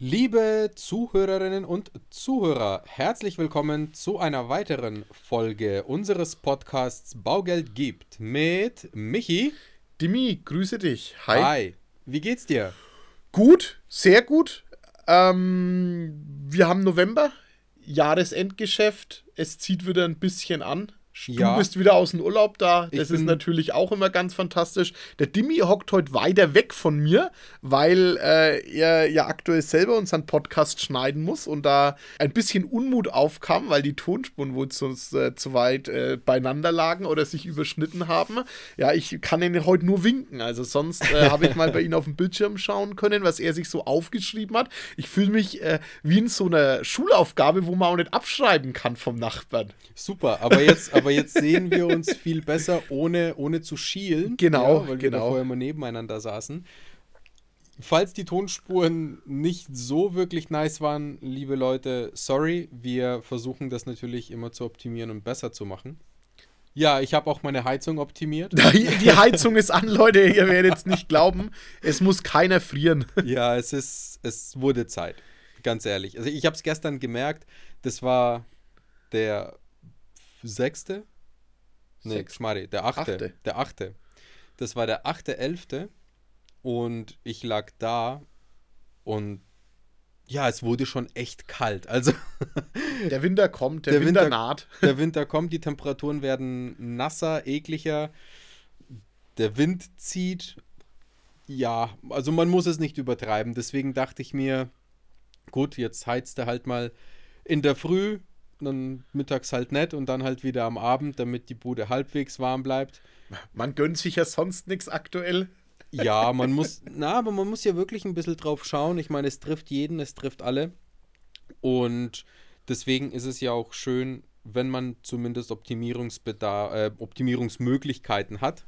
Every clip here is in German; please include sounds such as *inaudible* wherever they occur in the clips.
Liebe Zuhörerinnen und Zuhörer, herzlich willkommen zu einer weiteren Folge unseres Podcasts Baugeld gibt mit Michi. Dimi, grüße dich. Hi. Hi. Wie geht's dir? Gut, sehr gut. Ähm, wir haben November, Jahresendgeschäft. Es zieht wieder ein bisschen an. Du ja. bist wieder aus dem Urlaub da. Das ist natürlich auch immer ganz fantastisch. Der Dimi hockt heute weiter weg von mir, weil äh, er ja aktuell selber unseren Podcast schneiden muss und da ein bisschen Unmut aufkam, weil die Tonspuren wohl zu, äh, zu weit äh, beieinander lagen oder sich überschnitten haben. Ja, ich kann ihn heute nur winken. Also sonst äh, habe ich mal bei ihm auf dem Bildschirm schauen können, was er sich so aufgeschrieben hat. Ich fühle mich äh, wie in so einer Schulaufgabe, wo man auch nicht abschreiben kann vom Nachbarn. Super, aber jetzt, aber aber jetzt sehen wir uns viel besser, ohne, ohne zu schielen. Genau, ja, weil genau. wir da vorher immer nebeneinander saßen. Falls die Tonspuren nicht so wirklich nice waren, liebe Leute, sorry. Wir versuchen das natürlich immer zu optimieren und besser zu machen. Ja, ich habe auch meine Heizung optimiert. *laughs* Die Heizung ist an, Leute. Ihr werdet es nicht glauben. Es muss keiner frieren. Ja, es ist, es wurde Zeit. Ganz ehrlich. Also ich habe es gestern gemerkt. Das war der sechste? Nee, Schmarri, der achte, achte. Der achte. Das war der achte, elfte. Und ich lag da und ja, es wurde schon echt kalt. Also *laughs* der Winter kommt, der, der Winter, Winter naht. *laughs* Der Winter kommt, die Temperaturen werden nasser, ekliger. Der Wind zieht. Ja, also man muss es nicht übertreiben. Deswegen dachte ich mir, gut, jetzt heizt er halt mal in der Früh dann mittags halt nett und dann halt wieder am Abend, damit die Bude halbwegs warm bleibt. Man gönnt sich ja sonst nichts aktuell. Ja, man muss, na, aber man muss ja wirklich ein bisschen drauf schauen. Ich meine, es trifft jeden, es trifft alle. Und deswegen ist es ja auch schön, wenn man zumindest Optimierungsbedarf, äh, Optimierungsmöglichkeiten hat,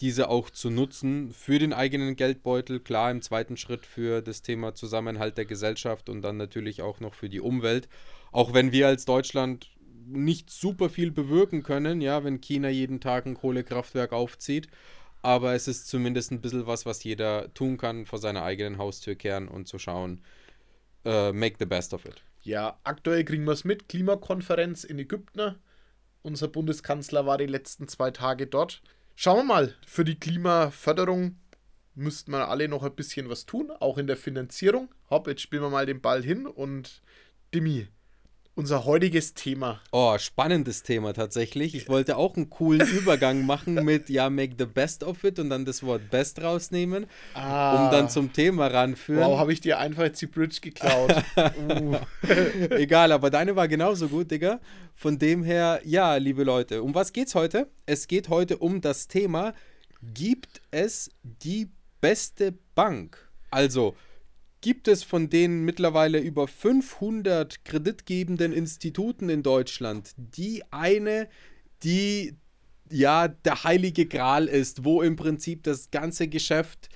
diese auch zu nutzen für den eigenen Geldbeutel. Klar, im zweiten Schritt für das Thema Zusammenhalt der Gesellschaft und dann natürlich auch noch für die Umwelt. Auch wenn wir als Deutschland nicht super viel bewirken können, ja, wenn China jeden Tag ein Kohlekraftwerk aufzieht. Aber es ist zumindest ein bisschen was, was jeder tun kann, vor seiner eigenen Haustür kehren und zu schauen, uh, make the best of it. Ja, aktuell kriegen wir es mit. Klimakonferenz in Ägypten. Unser Bundeskanzler war die letzten zwei Tage dort. Schauen wir mal, für die Klimaförderung müssten wir alle noch ein bisschen was tun, auch in der Finanzierung. Hopp, jetzt spielen wir mal den Ball hin und Dimi, unser heutiges Thema. Oh, spannendes Thema tatsächlich. Ich wollte auch einen coolen *laughs* Übergang machen mit ja, make the best of it und dann das Wort best rausnehmen, ah. um dann zum Thema ranführen. Wow, habe ich dir einfach jetzt die Bridge geklaut. *laughs* uh. Egal, aber deine war genauso gut, Digga. Von dem her, ja, liebe Leute, um was geht's heute? Es geht heute um das Thema, gibt es die beste Bank? Also, gibt es von den mittlerweile über 500 kreditgebenden Instituten in Deutschland die eine, die ja der heilige Gral ist, wo im Prinzip das ganze Geschäft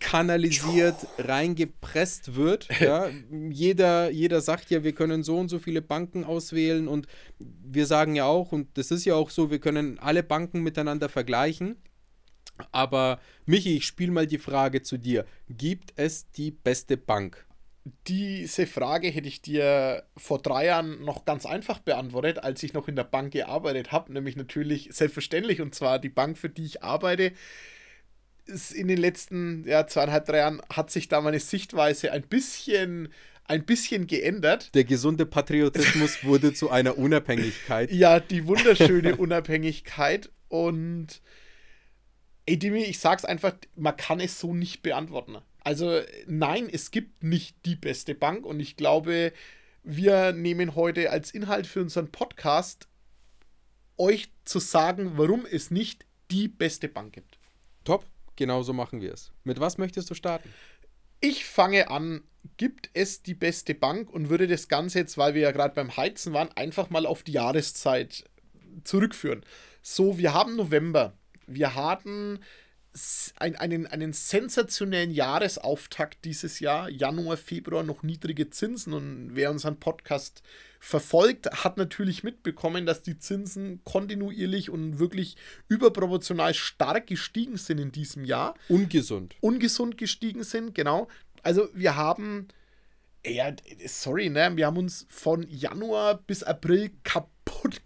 kanalisiert, reingepresst wird. *laughs* Ja. jeder, jeder sagt ja, wir können so und so viele Banken auswählen und wir sagen ja auch, und das ist ja auch so, wir können alle Banken miteinander vergleichen. Aber Michi, ich spiele mal die Frage zu dir. Gibt es die beste Bank? Diese Frage hätte ich dir vor drei Jahren noch ganz einfach beantwortet, als ich noch in der Bank gearbeitet habe. Nämlich natürlich selbstverständlich, und zwar die Bank, für die ich arbeite. In den letzten ja, zweieinhalb, drei Jahren hat sich da meine Sichtweise ein bisschen ein bisschen geändert. Der gesunde Patriotismus *laughs* wurde zu einer Unabhängigkeit. Ja, die wunderschöne Unabhängigkeit. Und Ey, Dimi, ich sag's einfach, man kann es so nicht beantworten. Also, nein, es gibt nicht die beste Bank und ich glaube, wir nehmen heute als Inhalt für unseren Podcast euch zu sagen, warum es nicht die beste Bank gibt. Top, genauso machen wir es. Mit was möchtest du starten? Ich fange an, gibt es die beste Bank und würde das Ganze jetzt, weil wir ja gerade beim Heizen waren, einfach mal auf die Jahreszeit zurückführen. So, wir haben November wir hatten ein, einen, einen sensationellen Jahresauftakt dieses Jahr, Januar, Februar, noch niedrige Zinsen. Und wer unseren Podcast verfolgt, hat natürlich mitbekommen, dass die Zinsen kontinuierlich und wirklich überproportional stark gestiegen sind in diesem Jahr. Ungesund. Ungesund gestiegen sind, genau. Also wir haben Ja, sorry, ne? Wir haben uns von Januar bis April kaputt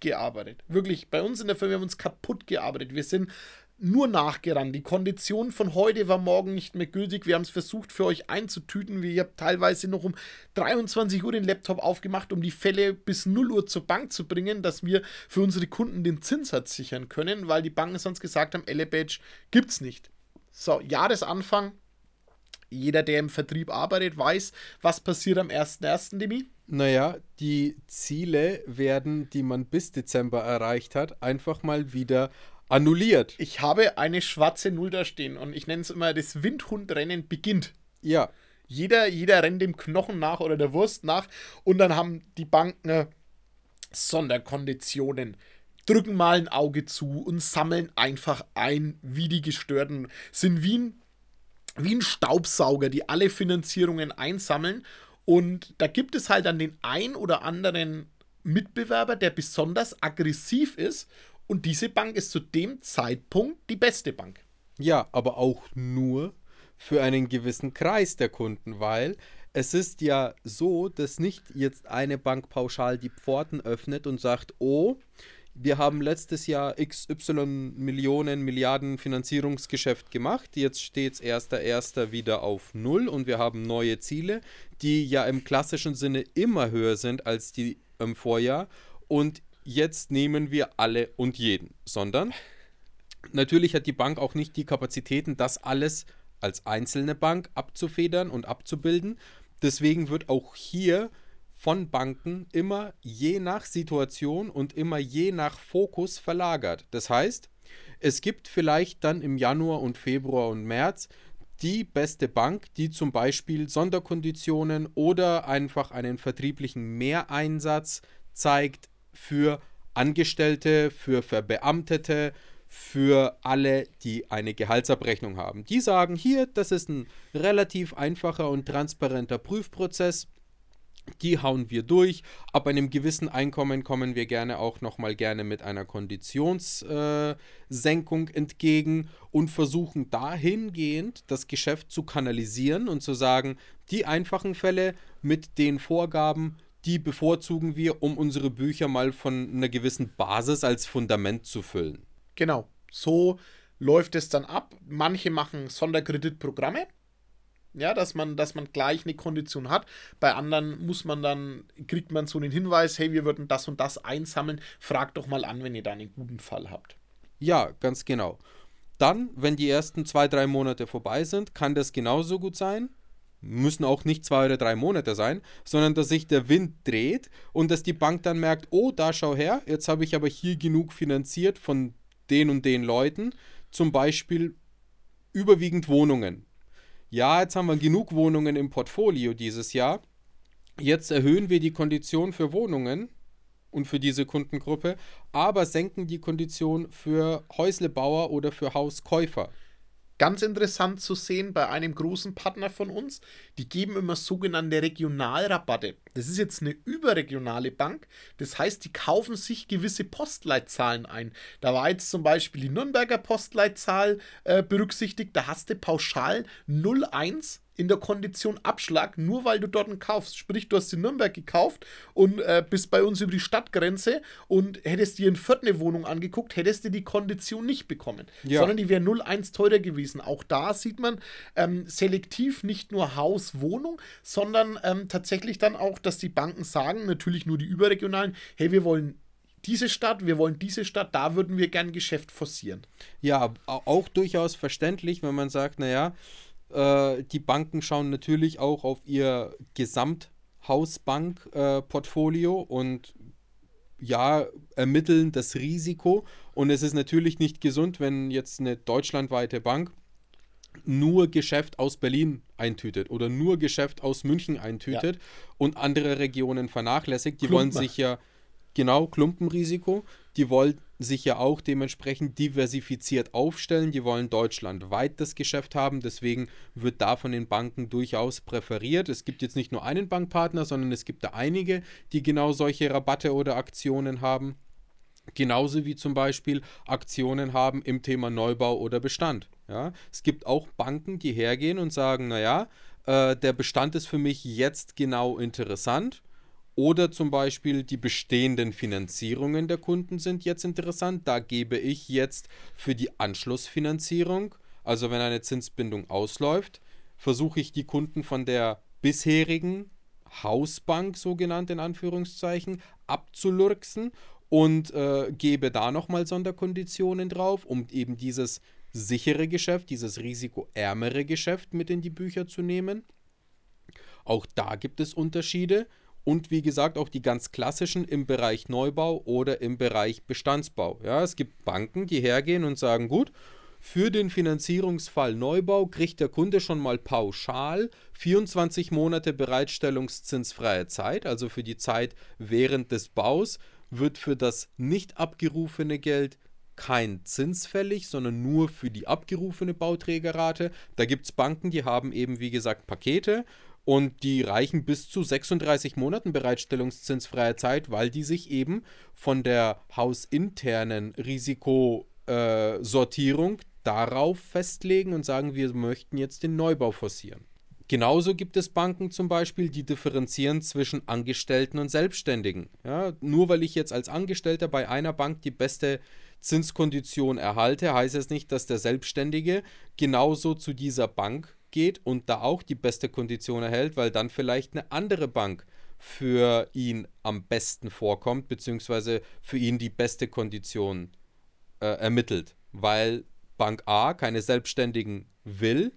gearbeitet. Wirklich, bei uns in der Firma haben wir uns kaputt gearbeitet. Wir sind nur nachgerannt. Die Kondition von heute war morgen nicht mehr gültig. Wir haben es versucht für euch einzutüten. Wir haben teilweise noch um 23 Uhr den Laptop aufgemacht, um die Fälle bis 0 Uhr zur Bank zu bringen, dass wir für unsere Kunden den Zinssatz sichern können, weil die Banken sonst gesagt haben, Elebadge es nicht. So, Jahresanfang. Jeder, der im Vertrieb arbeitet, weiß, was passiert am 1.1. Demi? Naja, die Ziele werden, die man bis Dezember erreicht hat, einfach mal wieder annulliert. Ich habe eine schwarze Null da stehen und ich nenne es immer, das Windhundrennen beginnt. Ja. Jeder, jeder rennt dem Knochen nach oder der Wurst nach und dann haben die Banken äh, Sonderkonditionen, drücken mal ein Auge zu und sammeln einfach ein, wie die Gestörten sind, wie ein, wie ein Staubsauger, die alle Finanzierungen einsammeln. Und da gibt es halt dann den ein oder anderen Mitbewerber, der besonders aggressiv ist und diese Bank ist zu dem Zeitpunkt die beste Bank. Ja, aber auch nur für einen gewissen Kreis der Kunden, weil es ist ja so, dass nicht jetzt eine Bank pauschal die Pforten öffnet und sagt, oh, wir haben letztes Jahr XY Millionen, Milliarden Finanzierungsgeschäft gemacht. Jetzt steht es erster, erster wieder auf Null und wir haben neue Ziele, die ja im klassischen Sinne immer höher sind als die im Vorjahr. Und jetzt nehmen wir alle und jeden, sondern natürlich hat die Bank auch nicht die Kapazitäten, das alles als einzelne Bank abzufedern und abzubilden. Deswegen wird auch hier von Banken immer je nach Situation und immer je nach Fokus verlagert. Das heißt, es gibt vielleicht dann im Januar und Februar und März die beste Bank, die zum Beispiel Sonderkonditionen oder einfach einen vertrieblichen Mehreinsatz zeigt für Angestellte, für Verbeamtete, für alle, die eine Gehaltsabrechnung haben. Die sagen hier, das ist ein relativ einfacher und transparenter Prüfprozess. Die hauen wir durch. Ab einem gewissen Einkommen kommen wir gerne auch nochmal gerne mit einer Konditionssenkung äh, entgegen und versuchen dahingehend das Geschäft zu kanalisieren und zu sagen, die einfachen Fälle mit den Vorgaben, die bevorzugen wir, um unsere Bücher mal von einer gewissen Basis als Fundament zu füllen. Genau, so läuft es dann ab. Manche machen Sonderkreditprogramme, ja, dass man, dass man gleich eine Kondition hat. Bei anderen muss man dann, kriegt man so einen Hinweis, hey, wir würden das und das einsammeln. Fragt doch mal an, wenn ihr da einen guten Fall habt. Ja, ganz genau. Dann, wenn die ersten zwei, drei Monate vorbei sind, kann das genauso gut sein, müssen auch nicht zwei oder drei Monate sein, sondern dass sich der Wind dreht und dass die Bank dann merkt, oh, da schau her, jetzt habe ich aber hier genug finanziert von den und den Leuten, zum Beispiel überwiegend Wohnungen. Ja, jetzt haben wir genug Wohnungen im Portfolio dieses Jahr. Jetzt erhöhen wir die Kondition für Wohnungen und für diese Kundengruppe, aber senken die Kondition für Häuslebauer oder für Hauskäufer. Ganz interessant zu sehen bei einem großen Partner von uns, die geben immer sogenannte Regionalrabatte. Das ist jetzt eine überregionale Bank, das heißt, die kaufen sich gewisse Postleitzahlen ein. Da war jetzt zum Beispiel die Nürnberger Postleitzahl äh, berücksichtigt, da hast du pauschal 01 in der Kondition Abschlag, nur weil du dort kaufst. Sprich, du hast in Nürnberg gekauft und äh, bist bei uns über die Stadtgrenze und hättest dir in Fürth eine Wohnung angeguckt, hättest du die Kondition nicht bekommen, ja. sondern die wäre 0,1 teurer gewesen. Auch da sieht man ähm, selektiv nicht nur Haus, Wohnung, sondern ähm, tatsächlich dann auch, dass die Banken sagen, natürlich nur die überregionalen, hey, wir wollen diese Stadt, wir wollen diese Stadt, da würden wir gern Geschäft forcieren. Ja, auch durchaus verständlich, wenn man sagt, naja, äh, die Banken schauen natürlich auch auf ihr Gesamthausbankportfolio äh, und ja, ermitteln das Risiko. Und es ist natürlich nicht gesund, wenn jetzt eine deutschlandweite Bank nur Geschäft aus Berlin eintütet oder nur Geschäft aus München eintütet ja. und andere Regionen vernachlässigt. Die Klumpen. wollen sich ja, genau, Klumpenrisiko, die wollen sich ja auch dementsprechend diversifiziert aufstellen. Die wollen deutschlandweit das Geschäft haben. Deswegen wird da von den Banken durchaus präferiert. Es gibt jetzt nicht nur einen Bankpartner, sondern es gibt da einige, die genau solche Rabatte oder Aktionen haben. Genauso wie zum Beispiel Aktionen haben im Thema Neubau oder Bestand. Ja, es gibt auch Banken, die hergehen und sagen, naja, äh, der Bestand ist für mich jetzt genau interessant. Oder zum Beispiel die bestehenden Finanzierungen der Kunden sind jetzt interessant. Da gebe ich jetzt für die Anschlussfinanzierung, also wenn eine Zinsbindung ausläuft, versuche ich die Kunden von der bisherigen Hausbank, so genannt in Anführungszeichen, abzulurksen und äh, gebe da nochmal Sonderkonditionen drauf, um eben dieses sichere Geschäft, dieses risikoärmere Geschäft mit in die Bücher zu nehmen. Auch da gibt es Unterschiede und wie gesagt auch die ganz klassischen im Bereich Neubau oder im Bereich Bestandsbau. Ja, es gibt Banken, die hergehen und sagen, gut, für den Finanzierungsfall Neubau kriegt der Kunde schon mal pauschal 24 Monate Bereitstellungszinsfreie Zeit, also für die Zeit während des Baus wird für das nicht abgerufene Geld kein Zins fällig, sondern nur für die abgerufene Bauträgerrate. Da gibt es Banken, die haben eben, wie gesagt, Pakete und die reichen bis zu 36 Monaten Bereitstellungszinsfreie Zeit, weil die sich eben von der hausinternen Risikosortierung äh, darauf festlegen und sagen, wir möchten jetzt den Neubau forcieren. Genauso gibt es Banken zum Beispiel, die differenzieren zwischen Angestellten und Selbstständigen. Ja, nur weil ich jetzt als Angestellter bei einer Bank die beste Zinskondition erhalte, heißt es nicht, dass der Selbstständige genauso zu dieser Bank geht und da auch die beste Kondition erhält, weil dann vielleicht eine andere Bank für ihn am besten vorkommt, beziehungsweise für ihn die beste Kondition äh, ermittelt, weil Bank A keine Selbstständigen will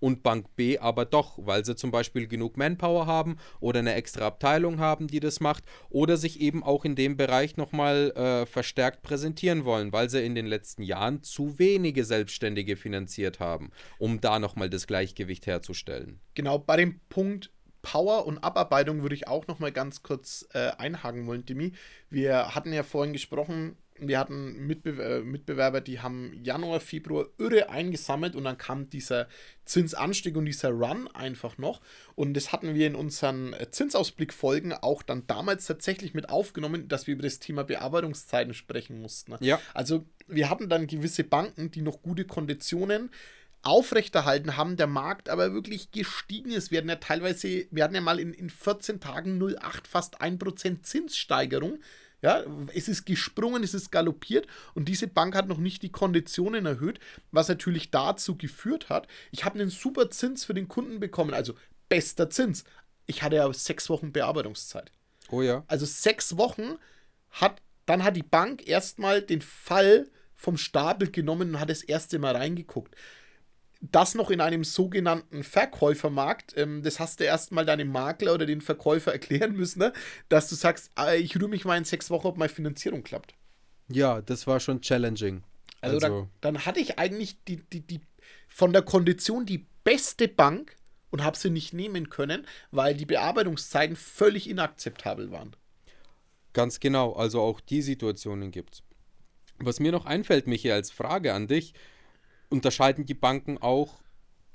und Bank B aber doch, weil sie zum Beispiel genug Manpower haben oder eine extra Abteilung haben, die das macht oder sich eben auch in dem Bereich nochmal äh, verstärkt präsentieren wollen, weil sie in den letzten Jahren zu wenige Selbstständige finanziert haben, um da nochmal das Gleichgewicht herzustellen. Genau, bei dem Punkt Power und Abarbeitung würde ich auch nochmal ganz kurz äh, einhaken wollen, Dimi. Wir hatten ja vorhin gesprochen, wir hatten Mitbe äh, Mitbewerber, die haben Januar, Februar irre eingesammelt und dann kam dieser Zinsanstieg und dieser Run einfach noch. Und das hatten wir in unseren äh, Zinsausblick-Folgen auch dann damals tatsächlich mit aufgenommen, dass wir über das Thema Bearbeitungszeiten sprechen mussten. Ja. Also wir hatten dann gewisse Banken, die noch gute Konditionen aufrechterhalten haben, der Markt aber wirklich gestiegen ist. Wir hatten ja teilweise, wir hatten ja mal in, in 14 Tagen 0,8 fast 1% Zinssteigerung. Ja, es ist gesprungen, es ist galoppiert und diese Bank hat noch nicht die Konditionen erhöht, was natürlich dazu geführt hat, ich habe einen super Zins für den Kunden bekommen, also bester Zins. Ich hatte ja sechs Wochen Bearbeitungszeit. Oh ja. Also sechs Wochen hat, dann hat die Bank erstmal den Fall vom Stapel genommen und hat das erste Mal reingeguckt das noch in einem sogenannten Verkäufermarkt, ähm, das hast du erstmal deinem Makler oder den Verkäufer *laughs* erklären müssen, ne? dass du sagst, ah, ich rühre mich mal in sechs Wochen, ob meine Finanzierung klappt. Ja, das war schon challenging. Also, also. Dann, dann, hatte ich eigentlich die, die, die von der Kondition die beste Bank und habe sie nicht nehmen können, weil die Bearbeitungszeiten völlig inakzeptabel waren. Ganz genau, also auch die Situationen gibt es. Was mir noch einfällt, Michi, als Frage an dich, unterscheiden die Banken auch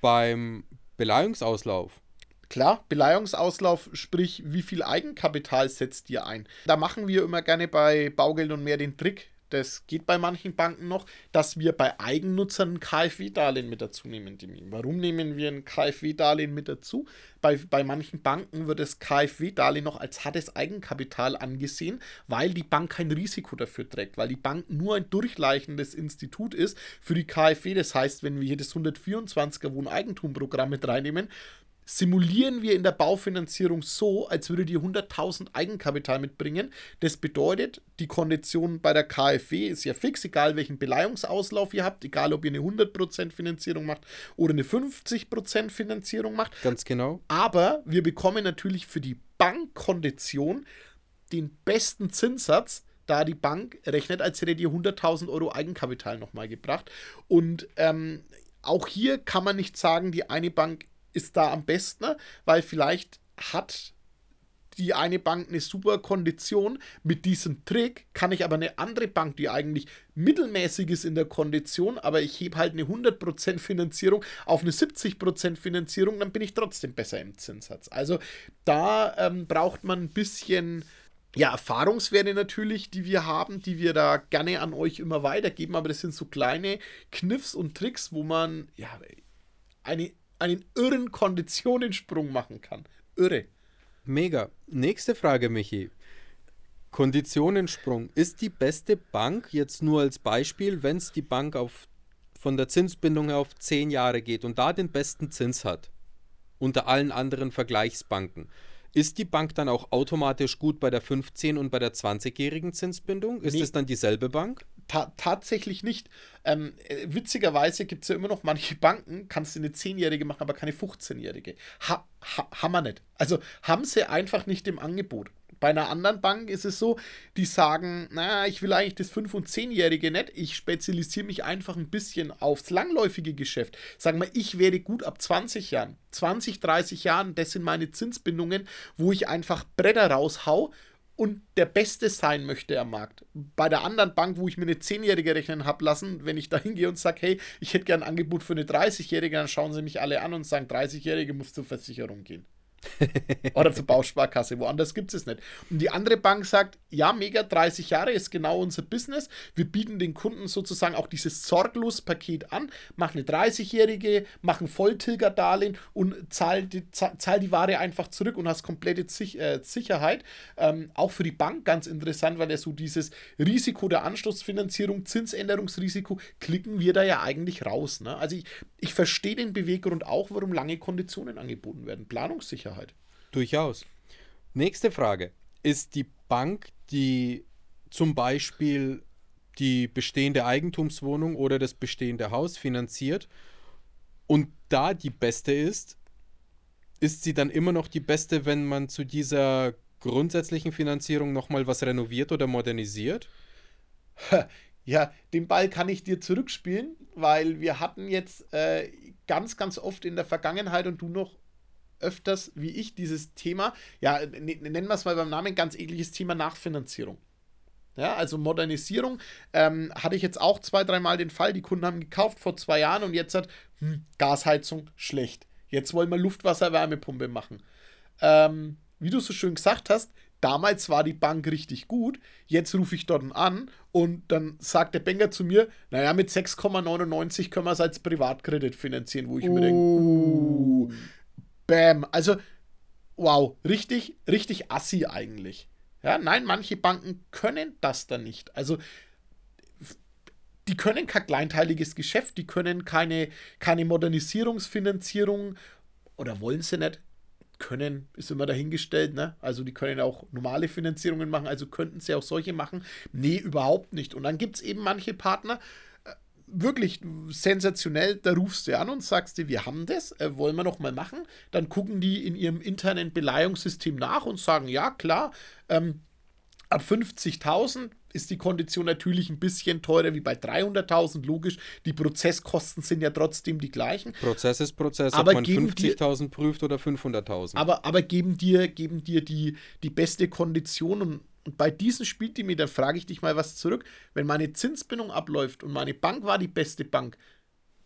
beim Beleihungsauslauf. Klar, Beleihungsauslauf, sprich, wie viel Eigenkapital setzt ihr ein? Da machen wir immer gerne bei Baugeld und mehr den Trick, das geht bei manchen Banken noch, dass wir bei Eigennutzern ein KfW-Darlehen mit dazu nehmen. Warum nehmen wir ein KfW-Darlehen mit dazu? Bei, bei manchen Banken wird das KfW-Darlehen noch als hartes Eigenkapital angesehen, weil die Bank kein Risiko dafür trägt, weil die Bank nur ein durchleichendes Institut ist für die KfW. Das heißt, wenn wir hier das 124er Wohneigentumprogramm mit reinnehmen, simulieren wir in der Baufinanzierung so, als würdet ihr 100.000 Eigenkapital mitbringen. Das bedeutet, die Kondition bei der KfW ist ja fix, egal welchen Beleihungsauslauf ihr habt, egal ob ihr eine 100% Finanzierung macht oder eine 50% Finanzierung macht. Ganz genau. Aber wir bekommen natürlich für die Bankkondition den besten Zinssatz, da die Bank rechnet, als hättet ihr 100.000 Euro Eigenkapital nochmal gebracht. Und ähm, auch hier kann man nicht sagen, die eine Bank ist da am besten, weil vielleicht hat die eine Bank eine super Kondition. Mit diesem Trick kann ich aber eine andere Bank, die eigentlich mittelmäßig ist in der Kondition, aber ich hebe halt eine 100% Finanzierung auf eine 70% Finanzierung, dann bin ich trotzdem besser im Zinssatz. Also da ähm, braucht man ein bisschen ja, Erfahrungswerte natürlich, die wir haben, die wir da gerne an euch immer weitergeben, aber das sind so kleine Kniffs und Tricks, wo man ja eine einen irren Konditionensprung machen kann. Irre. Mega. Nächste Frage, Michi. Konditionensprung. Ist die beste Bank jetzt nur als Beispiel, wenn es die Bank auf, von der Zinsbindung her auf 10 Jahre geht und da den besten Zins hat, unter allen anderen Vergleichsbanken, ist die Bank dann auch automatisch gut bei der 15- und bei der 20-jährigen Zinsbindung? Ist nee, es dann dieselbe Bank? Ta tatsächlich nicht. Ähm, äh, witzigerweise gibt es ja immer noch manche Banken, kannst du eine 10-jährige machen, aber keine 15-jährige. Ha, ha, haben wir nicht. Also haben sie einfach nicht im Angebot. Bei einer anderen Bank ist es so, die sagen, na, ich will eigentlich das 5- und 10-Jährige nicht, ich spezialisiere mich einfach ein bisschen aufs langläufige Geschäft. Sagen wir, ich werde gut ab 20 Jahren, 20, 30 Jahren, das sind meine Zinsbindungen, wo ich einfach Bretter raushau und der Beste sein möchte am Markt. Bei der anderen Bank, wo ich mir eine 10-Jährige rechnen habe lassen, wenn ich da hingehe und sage, hey, ich hätte gern ein Angebot für eine 30-Jährige, dann schauen sie mich alle an und sagen, 30-Jährige muss zur Versicherung gehen. *laughs* Oder zur Bausparkasse, woanders gibt es nicht. Und die andere Bank sagt, ja, mega, 30 Jahre ist genau unser Business. Wir bieten den Kunden sozusagen auch dieses Sorglos-Paket an, machen eine 30-Jährige, machen Volltilgerdarlehen und zahl die, zahl die Ware einfach zurück und hast komplette Sich äh, Sicherheit. Ähm, auch für die Bank ganz interessant, weil er so dieses Risiko der Anschlussfinanzierung, Zinsänderungsrisiko, klicken wir da ja eigentlich raus. Ne? Also ich, ich verstehe den Beweggrund auch, warum lange Konditionen angeboten werden. Planungssicherheit. Sicherheit. Durchaus. Nächste Frage. Ist die Bank, die zum Beispiel die bestehende Eigentumswohnung oder das bestehende Haus finanziert und da die beste ist, ist sie dann immer noch die beste, wenn man zu dieser grundsätzlichen Finanzierung nochmal was renoviert oder modernisiert? *laughs* Ja, den Ball kann ich dir zurückspielen, weil wir hatten jetzt äh, ganz, ganz oft in der Vergangenheit und du noch öfters wie ich dieses Thema, ja, nennen wir es mal beim Namen, ganz ähnliches Thema Nachfinanzierung. Ja, also Modernisierung ähm, hatte ich jetzt auch zwei, dreimal den Fall. Die Kunden haben gekauft vor zwei Jahren und jetzt hat hm, Gasheizung schlecht. Jetzt wollen wir Luftwasser-Wärmepumpe machen. Ähm, wie du so schön gesagt hast, damals war die Bank richtig gut. Jetzt rufe ich dort an und dann sagt der Banker zu mir, naja, mit 6,99 können wir es als Privatkredit finanzieren, wo ich uh. mir denke, uh, Bam. Also, wow, richtig, richtig assi eigentlich. Ja, nein, manche Banken können das dann nicht. Also, die können kein kleinteiliges Geschäft, die können keine, keine Modernisierungsfinanzierung oder wollen sie nicht. Können, ist immer dahingestellt, ne? Also die können auch normale Finanzierungen machen, also könnten sie auch solche machen. Nee, überhaupt nicht. Und dann gibt es eben manche Partner, wirklich sensationell, da rufst du an und sagst dir, wir haben das, äh, wollen wir noch mal machen. Dann gucken die in ihrem internen Beleihungssystem nach und sagen, ja klar, ähm, ab 50.000 ist die Kondition natürlich ein bisschen teurer wie bei 300.000, logisch. Die Prozesskosten sind ja trotzdem die gleichen. Prozess ist Prozess, aber ob man 50.000 prüft oder 500.000. Aber, aber geben dir, geben dir die, die beste Kondition und und bei diesen Spieltimeter frage ich dich mal was zurück. Wenn meine Zinsbindung abläuft und meine Bank war die beste Bank,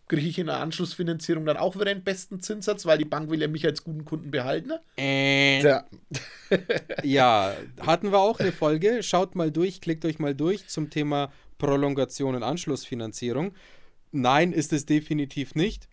kriege ich in der Anschlussfinanzierung dann auch wieder den besten Zinssatz, weil die Bank will ja mich als guten Kunden behalten? Ne? Äh. Ja. *laughs* ja, hatten wir auch eine Folge. Schaut mal durch, klickt euch mal durch zum Thema Prolongation und Anschlussfinanzierung. Nein, ist es definitiv nicht.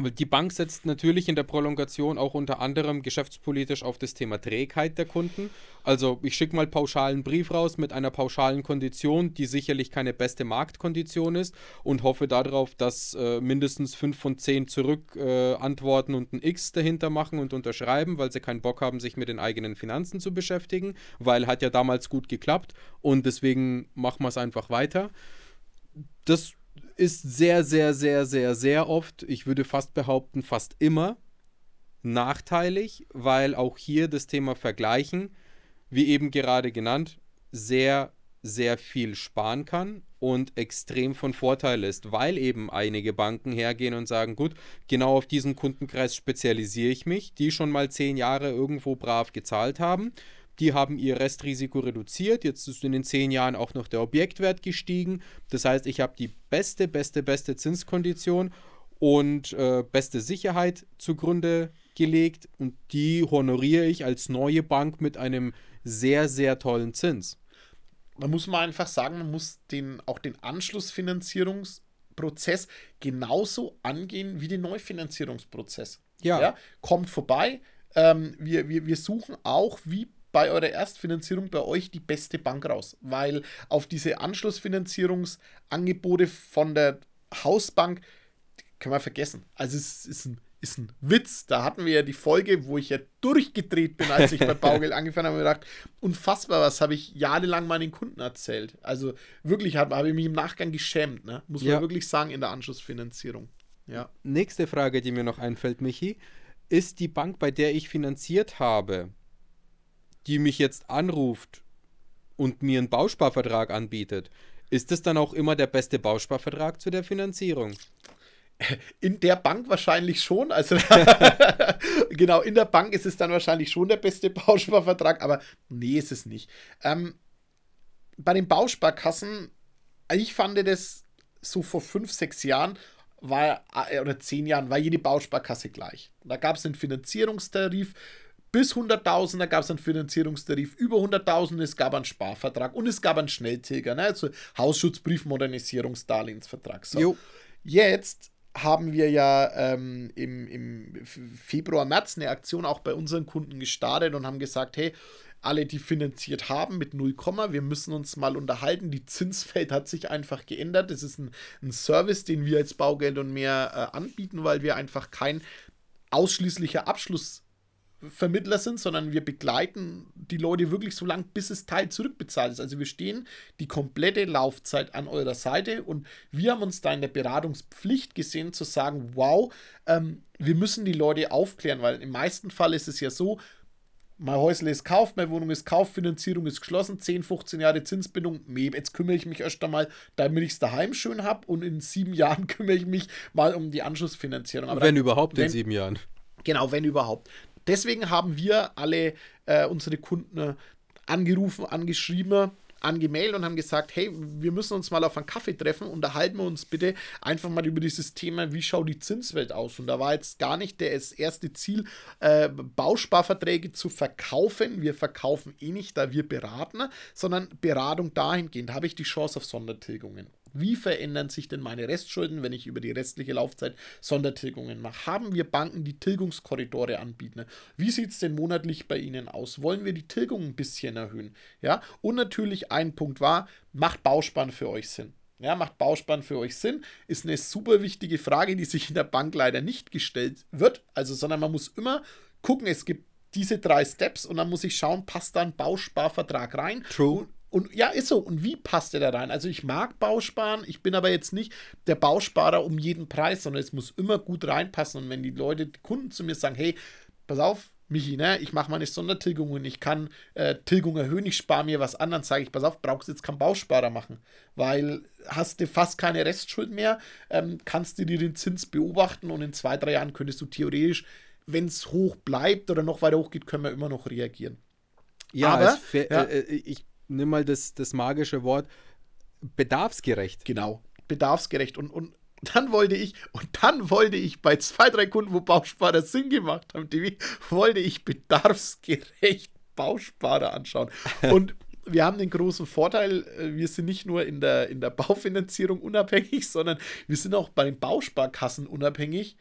Die Bank setzt natürlich in der Prolongation auch unter anderem geschäftspolitisch auf das Thema Trägheit der Kunden. Also ich schicke mal pauschalen Brief raus mit einer pauschalen Kondition, die sicherlich keine beste Marktkondition ist und hoffe darauf, dass äh, mindestens fünf von zehn zurück äh, antworten und ein X dahinter machen und unterschreiben, weil sie keinen Bock haben, sich mit den eigenen Finanzen zu beschäftigen, weil hat ja damals gut geklappt und deswegen machen wir es einfach weiter. Das ist sehr, sehr, sehr, sehr, sehr oft, ich würde fast behaupten, fast immer nachteilig, weil auch hier das Thema Vergleichen, wie eben gerade genannt, sehr, sehr viel sparen kann und extrem von Vorteil ist, weil eben einige Banken hergehen und sagen, gut, genau auf diesen Kundenkreis spezialisiere ich mich, die schon mal zehn Jahre irgendwo brav gezahlt haben die haben ihr Restrisiko reduziert. Jetzt ist in den zehn Jahren auch noch der Objektwert gestiegen. Das heißt, ich habe die beste, beste, beste Zinskondition und äh, beste Sicherheit zugrunde gelegt und die honoriere ich als neue Bank mit einem sehr, sehr tollen Zins. Da muss man einfach sagen, man muss den, auch den Anschlussfinanzierungs- Prozess genauso angehen wie den Neufinanzierungsprozess. Ja. ja? Kommt vorbei. Ähm, wir, wir, wir suchen auch, wie bei eurer Erstfinanzierung bei euch die beste Bank raus, weil auf diese Anschlussfinanzierungsangebote von der Hausbank können wir vergessen. Also es ist ein, ist ein Witz. Da hatten wir ja die Folge, wo ich ja durchgedreht bin, als ich bei *laughs* Baugeld angefangen habe und gedacht, unfassbar, was habe ich jahrelang meinen Kunden erzählt. Also wirklich habe hab ich mich im Nachgang geschämt, ne? muss man ja. wirklich sagen, in der Anschlussfinanzierung. Ja. Nächste Frage, die mir noch einfällt, Michi. Ist die Bank, bei der ich finanziert habe, die mich jetzt anruft und mir einen Bausparvertrag anbietet, ist das dann auch immer der beste Bausparvertrag zu der Finanzierung? In der Bank wahrscheinlich schon. Also *laughs* genau, in der Bank ist es dann wahrscheinlich schon der beste Bausparvertrag, aber nee, ist es nicht. Ähm, bei den Bausparkassen, ich fand das so vor fünf, sechs Jahren war äh, oder zehn Jahren war jede Bausparkasse gleich. Da gab es einen Finanzierungstarif bis 100.000, da gab es einen Finanzierungstarif über 100.000, es gab einen Sparvertrag und es gab einen Schnelltilger, ne? also Hausschutzbrief, Modernisierungsdarlehensvertrag. So. Jetzt haben wir ja ähm, im, im Februar, März eine Aktion auch bei unseren Kunden gestartet und haben gesagt, hey, alle, die finanziert haben mit 0, wir müssen uns mal unterhalten. Die Zinsfeld hat sich einfach geändert. Das ist ein, ein Service, den wir als Baugeld und mehr äh, anbieten, weil wir einfach kein ausschließlicher Abschluss Vermittler sind, sondern wir begleiten die Leute wirklich so lange, bis das Teil zurückbezahlt ist. Also wir stehen die komplette Laufzeit an eurer Seite und wir haben uns da in der Beratungspflicht gesehen zu sagen, wow, ähm, wir müssen die Leute aufklären, weil im meisten Fall ist es ja so, mein Häusle ist kauft, meine Wohnung ist kauft, Finanzierung ist geschlossen, 10, 15 Jahre Zinsbindung, jetzt kümmere ich mich erst einmal, damit ich es daheim schön habe und in sieben Jahren *laughs* kümmere ich mich mal um die Anschlussfinanzierung. Aber wenn dann, überhaupt wenn, in sieben Jahren. Genau, wenn überhaupt. Deswegen haben wir alle äh, unsere Kunden angerufen, angeschrieben, angemeldet und haben gesagt, hey, wir müssen uns mal auf einen Kaffee treffen, unterhalten wir uns bitte einfach mal über dieses Thema, wie schaut die Zinswelt aus. Und da war jetzt gar nicht das erste Ziel, äh, Bausparverträge zu verkaufen. Wir verkaufen eh nicht, da wir beraten, sondern Beratung dahingehend, habe ich die Chance auf Sondertilgungen. Wie verändern sich denn meine Restschulden, wenn ich über die restliche Laufzeit Sondertilgungen mache? Haben wir Banken, die Tilgungskorridore anbieten? Wie sieht es denn monatlich bei Ihnen aus? Wollen wir die Tilgung ein bisschen erhöhen? Ja, und natürlich ein Punkt war, macht Bausparen für euch Sinn? Ja, macht Bausparen für euch Sinn? Ist eine super wichtige Frage, die sich in der Bank leider nicht gestellt wird. Also, sondern man muss immer gucken, es gibt diese drei Steps und dann muss ich schauen, passt da ein Bausparvertrag rein? True. Und ja, ist so. Und wie passt der da rein? Also ich mag Bausparen, ich bin aber jetzt nicht der Bausparer um jeden Preis, sondern es muss immer gut reinpassen. Und wenn die Leute, die Kunden zu mir sagen, hey, pass auf, Michi, ne, ich mache meine Sondertilgung und ich kann äh, Tilgung erhöhen, ich spare mir was an, dann sage ich, pass auf, brauchst jetzt keinen Bausparer machen, weil hast du fast keine Restschuld mehr, ähm, kannst du dir den Zins beobachten und in zwei, drei Jahren könntest du theoretisch, wenn es hoch bleibt oder noch weiter hoch geht, können wir immer noch reagieren. Ja, aber ja. Äh, äh, ich nimm mal das, das magische Wort, bedarfsgerecht. Genau, bedarfsgerecht. Und, und dann wollte ich, und dann wollte ich bei zwei, drei Kunden, wo Bausparer Sinn gemacht haben, die, wollte ich bedarfsgerecht Bausparer anschauen. *laughs* Und wir haben den großen Vorteil, äh, wir sind nicht nur in der, in der Baufinanzierung unabhängig, sondern wir sind auch bei den Bausparkassen unabhängig.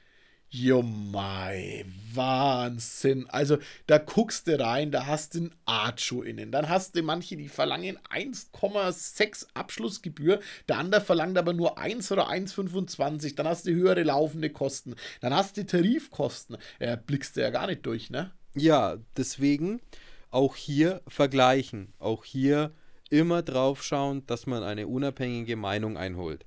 Jo mei, Wahnsinn. Also da guckst du rein, da hast du einen Archo innen. Dann hast du manche, die verlangen 1,6 Abschlussgebühr. Der andere verlangt aber nur 1 oder 1,25. Dann hast du höhere laufende Kosten. Dann hast du Tarifkosten. Ja, blickst du ja gar nicht durch, ne? Ja, deswegen auch hier vergleichen. Auch hier immer drauf schauen, dass man eine unabhängige Meinung einholt.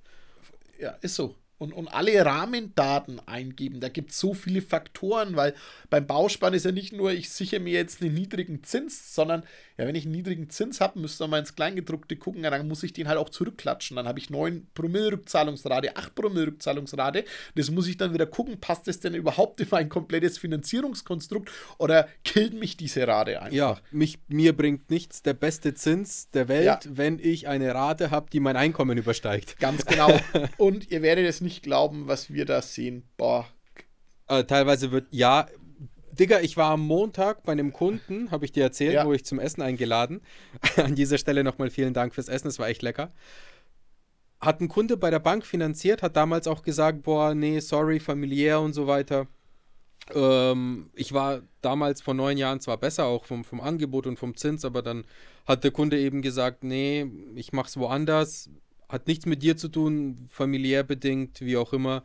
Ja, ist so und, und alle Rahmendaten eingeben. Da gibt es so viele Faktoren, weil beim Bauspann ist ja nicht nur, ich sichere mir jetzt einen niedrigen Zins, sondern ja, wenn ich einen niedrigen Zins habe, müsst ihr mal ins Kleingedruckte gucken, ja, dann muss ich den halt auch zurückklatschen. Dann habe ich 9 Promille Rückzahlungsrate, 8 Promille Rückzahlungsrate. Das muss ich dann wieder gucken, passt das denn überhaupt in mein komplettes Finanzierungskonstrukt oder killt mich diese Rate einfach? Ja, mich, mir bringt nichts der beste Zins der Welt, ja. wenn ich eine Rate habe, die mein Einkommen übersteigt. Ganz genau. *laughs* Und ihr werdet es nicht nicht glauben, was wir da sehen. Boah. Äh, teilweise wird, ja, Digga, ich war am Montag bei einem Kunden, habe ich dir erzählt, ja. wo ich zum Essen eingeladen. *laughs* An dieser Stelle nochmal vielen Dank fürs Essen, es war echt lecker. hat ein Kunde bei der Bank finanziert, hat damals auch gesagt, boah, nee, sorry, familiär und so weiter. Ähm, ich war damals vor neun Jahren zwar besser, auch vom, vom Angebot und vom Zins, aber dann hat der Kunde eben gesagt, nee, ich mach's woanders, hat nichts mit dir zu tun, familiär bedingt, wie auch immer.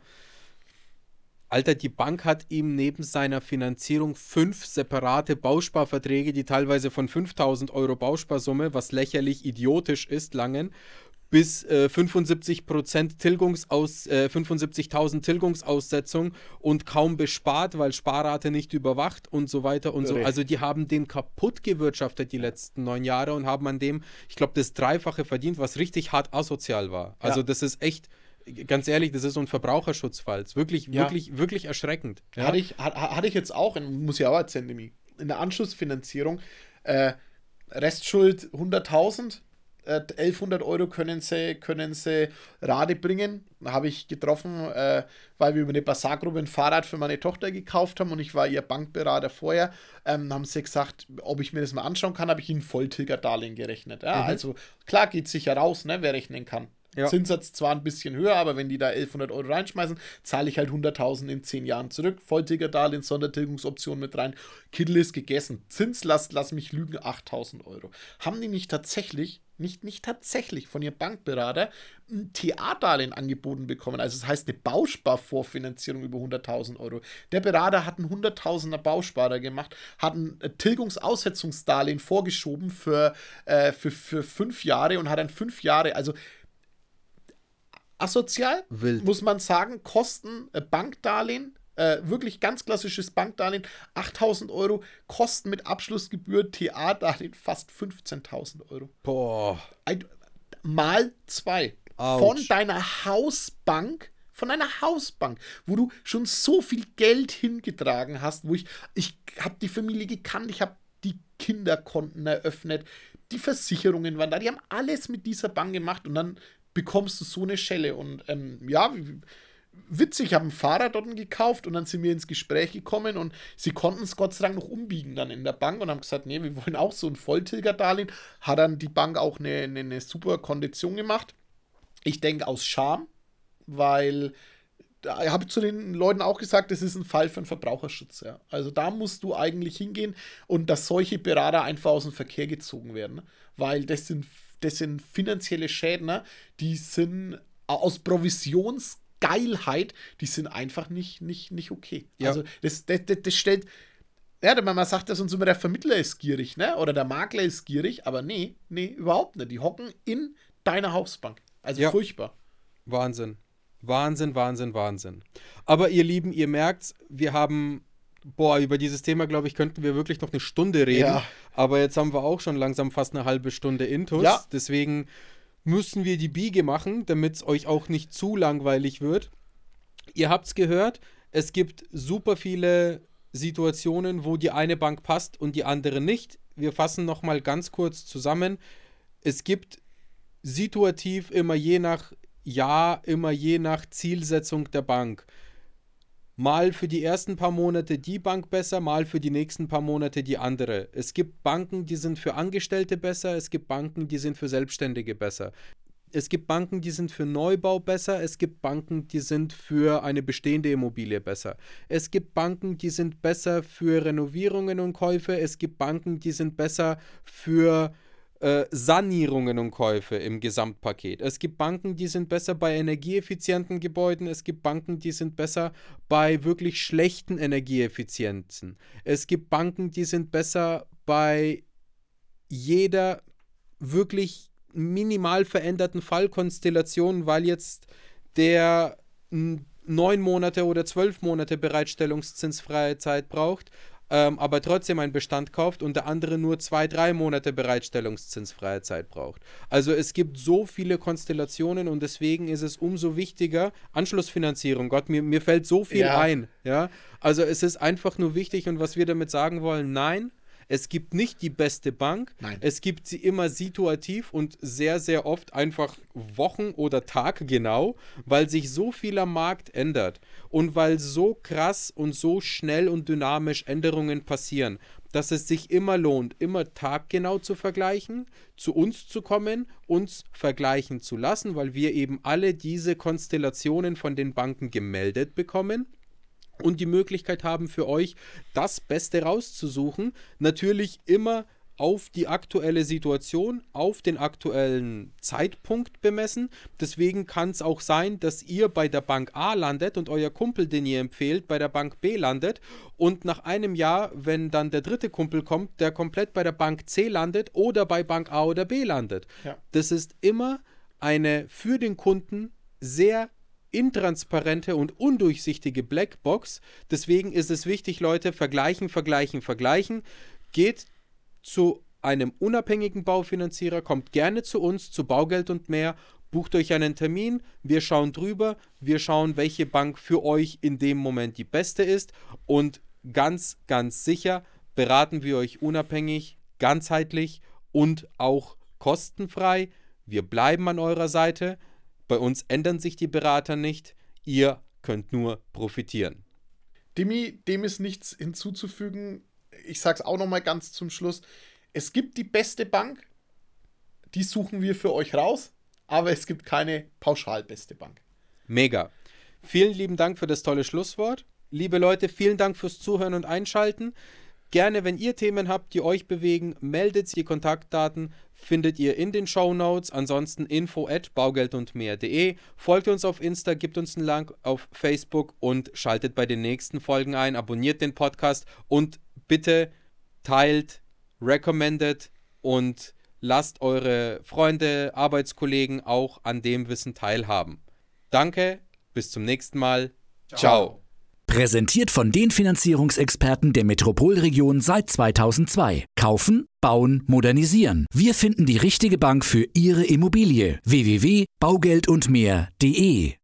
Alter, die Bank hat ihm neben seiner Finanzierung fünf separate Bausparverträge, die teilweise von 5000 Euro Bausparsumme, was lächerlich idiotisch ist, langen, bis äh, 75% Tilgungsaus, äh, 75.000 Tilgungsaussetzung und kaum bespart, weil Sparrate nicht überwacht und so weiter und so. Also die haben den kaputt gewirtschaftet die letzten neun Jahre und haben an dem, ich glaube, das Dreifache verdient, was richtig hart asozial war. Also ja. das ist echt, ganz ehrlich, das ist so ein Verbraucherschutzfall. Wirklich, ja. wirklich, wirklich erschreckend. Ja? Hatte, ich, hatte ich jetzt auch, muss ja auch erzählen, in der Anschlussfinanzierung, äh, Restschuld 100.000 1100 äh, Euro können sie, können sie Rade bringen. Habe ich getroffen, äh, weil wir über eine Basargruppe ein Fahrrad für meine Tochter gekauft haben und ich war ihr Bankberater vorher. Ähm, haben sie gesagt, ob ich mir das mal anschauen kann, habe ich ihnen Volltilger-Darlehen gerechnet. Ja, mhm. Also klar geht sicher raus, ne, wer rechnen kann. Ja. Zinssatz zwar ein bisschen höher, aber wenn die da 1100 Euro reinschmeißen, zahle ich halt 100.000 in 10 Jahren zurück. Volltilgerdarlehen, Sondertilgungsoption mit rein. Kittel ist gegessen. Zinslast, lass mich lügen, 8.000 Euro. Haben die nicht tatsächlich nicht, nicht tatsächlich von ihrem Bankberater ein TA-Darlehen angeboten bekommen. Also das heißt eine Bausparvorfinanzierung über 100.000 Euro. Der Berater hat einen 100.000er Bausparer gemacht, hat ein Tilgungsaussetzungsdarlehen vorgeschoben für, äh, für, für fünf Jahre und hat dann fünf Jahre, also asozial, Wild. muss man sagen, Kosten äh, Bankdarlehen äh, wirklich ganz klassisches Bankdarlehen, 8000 Euro, Kosten mit Abschlussgebühr, TA-Darlehen fast 15.000 Euro. Boah. Ein, mal zwei. Ouch. Von deiner Hausbank, von deiner Hausbank, wo du schon so viel Geld hingetragen hast, wo ich, ich habe die Familie gekannt, ich habe die Kinderkonten eröffnet, die Versicherungen waren da, die haben alles mit dieser Bank gemacht und dann bekommst du so eine Schelle und ähm, ja, witzig, ich habe ein Fahrrad dort gekauft und dann sind wir ins Gespräch gekommen und sie konnten es Gott sei Dank noch umbiegen dann in der Bank und haben gesagt, nee, wir wollen auch so ein Volltilgerdarlehen. Hat dann die Bank auch eine, eine, eine super Kondition gemacht. Ich denke aus Scham, weil ich habe zu den Leuten auch gesagt, das ist ein Fall für einen Verbraucherschutz. Ja. Also da musst du eigentlich hingehen und dass solche Berater einfach aus dem Verkehr gezogen werden, weil das sind, das sind finanzielle Schäden, die sind aus Provisions Geilheit, die sind einfach nicht, nicht, nicht okay. Ja. Also das, das, das, das stellt, ja, man sagt das uns immer, der Vermittler ist gierig, ne? Oder der Makler ist gierig, aber nee, nee, überhaupt nicht. Die hocken in deiner Hausbank. Also ja. furchtbar. Wahnsinn. Wahnsinn, Wahnsinn, Wahnsinn. Aber ihr Lieben, ihr merkt, wir haben, boah, über dieses Thema, glaube ich, könnten wir wirklich noch eine Stunde reden. Ja. Aber jetzt haben wir auch schon langsam fast eine halbe Stunde Intus. Ja. Deswegen müssen wir die Biege machen, damit es euch auch nicht zu langweilig wird. Ihr habt es gehört, es gibt super viele Situationen, wo die eine Bank passt und die andere nicht. Wir fassen nochmal ganz kurz zusammen. Es gibt situativ immer je nach Jahr, immer je nach Zielsetzung der Bank mal für die ersten paar Monate die Bank besser, mal für die nächsten paar Monate die andere. Es gibt Banken, die sind für Angestellte besser, es gibt Banken, die sind für Selbstständige besser. Es gibt Banken, die sind für Neubau besser, es gibt Banken, die sind für eine bestehende Immobilie besser. Es gibt Banken, die sind besser für Renovierungen und Käufe, es gibt Banken, die sind besser für äh, Sanierungen und Käufe im Gesamtpaket. Es gibt Banken, die sind besser bei energieeffizienten Gebäuden. Es gibt Banken, die sind besser bei wirklich schlechten Energieeffizienzen. Es gibt Banken, die sind besser bei jeder wirklich minimal veränderten Fallkonstellation, weil jetzt der neun Monate oder zwölf Monate Bereitstellungszinsfreie Zeit braucht ähm, aber trotzdem einen Bestand kauft und der andere nur zwei, drei Monate Bereitstellungszinsfreie Zeit braucht. Also es gibt so viele Konstellationen und deswegen ist es umso wichtiger, Anschlussfinanzierung, Gott, mir, mir fällt so viel ja. ein. Ja? Also es ist einfach nur wichtig und was wir damit sagen wollen, nein, es gibt nicht die beste Bank. Nein. Es gibt sie immer situativ und sehr, sehr oft einfach Wochen oder Tag genau, weil sich so viel am Markt ändert und weil so krass und so schnell und dynamisch Änderungen passieren, dass es sich immer lohnt, immer taggenau zu vergleichen, zu uns zu kommen, uns vergleichen zu lassen, weil wir eben alle diese Konstellationen von den Banken gemeldet bekommen und die Möglichkeit haben für euch das Beste rauszusuchen. Natürlich immer auf die aktuelle Situation, auf den aktuellen Zeitpunkt bemessen. Deswegen kann es auch sein, dass ihr bei der Bank A landet und euer Kumpel, den ihr empfehlt, bei der Bank B landet und nach einem Jahr, wenn dann der dritte Kumpel kommt, der komplett bei der Bank C landet oder bei Bank A oder B landet. Ja. Das ist immer eine für den Kunden sehr intransparente und undurchsichtige Blackbox. Deswegen ist es wichtig, Leute, vergleichen, vergleichen, vergleichen. Geht zu einem unabhängigen Baufinanzierer, kommt gerne zu uns, zu Baugeld und mehr, bucht euch einen Termin, wir schauen drüber, wir schauen, welche Bank für euch in dem Moment die beste ist und ganz, ganz sicher beraten wir euch unabhängig, ganzheitlich und auch kostenfrei. Wir bleiben an eurer Seite. Bei uns ändern sich die Berater nicht. Ihr könnt nur profitieren. Demi, dem ist nichts hinzuzufügen ich sage es auch noch mal ganz zum Schluss, es gibt die beste Bank, die suchen wir für euch raus, aber es gibt keine pauschal beste Bank. Mega. Vielen lieben Dank für das tolle Schlusswort. Liebe Leute, vielen Dank fürs Zuhören und Einschalten. Gerne, wenn ihr Themen habt, die euch bewegen, meldet sie. Kontaktdaten findet ihr in den Show Notes. Ansonsten info at baugeldundmehr.de. Folgt uns auf Insta, gebt uns einen Like auf Facebook und schaltet bei den nächsten Folgen ein. Abonniert den Podcast und bitte teilt, recommended und lasst eure Freunde, Arbeitskollegen auch an dem Wissen teilhaben. Danke, bis zum nächsten Mal. Ciao. Ciao. Präsentiert von den Finanzierungsexperten der Metropolregion seit 2002. Kaufen, bauen, modernisieren. Wir finden die richtige Bank für Ihre Immobilie. www.baugeldundmehr.de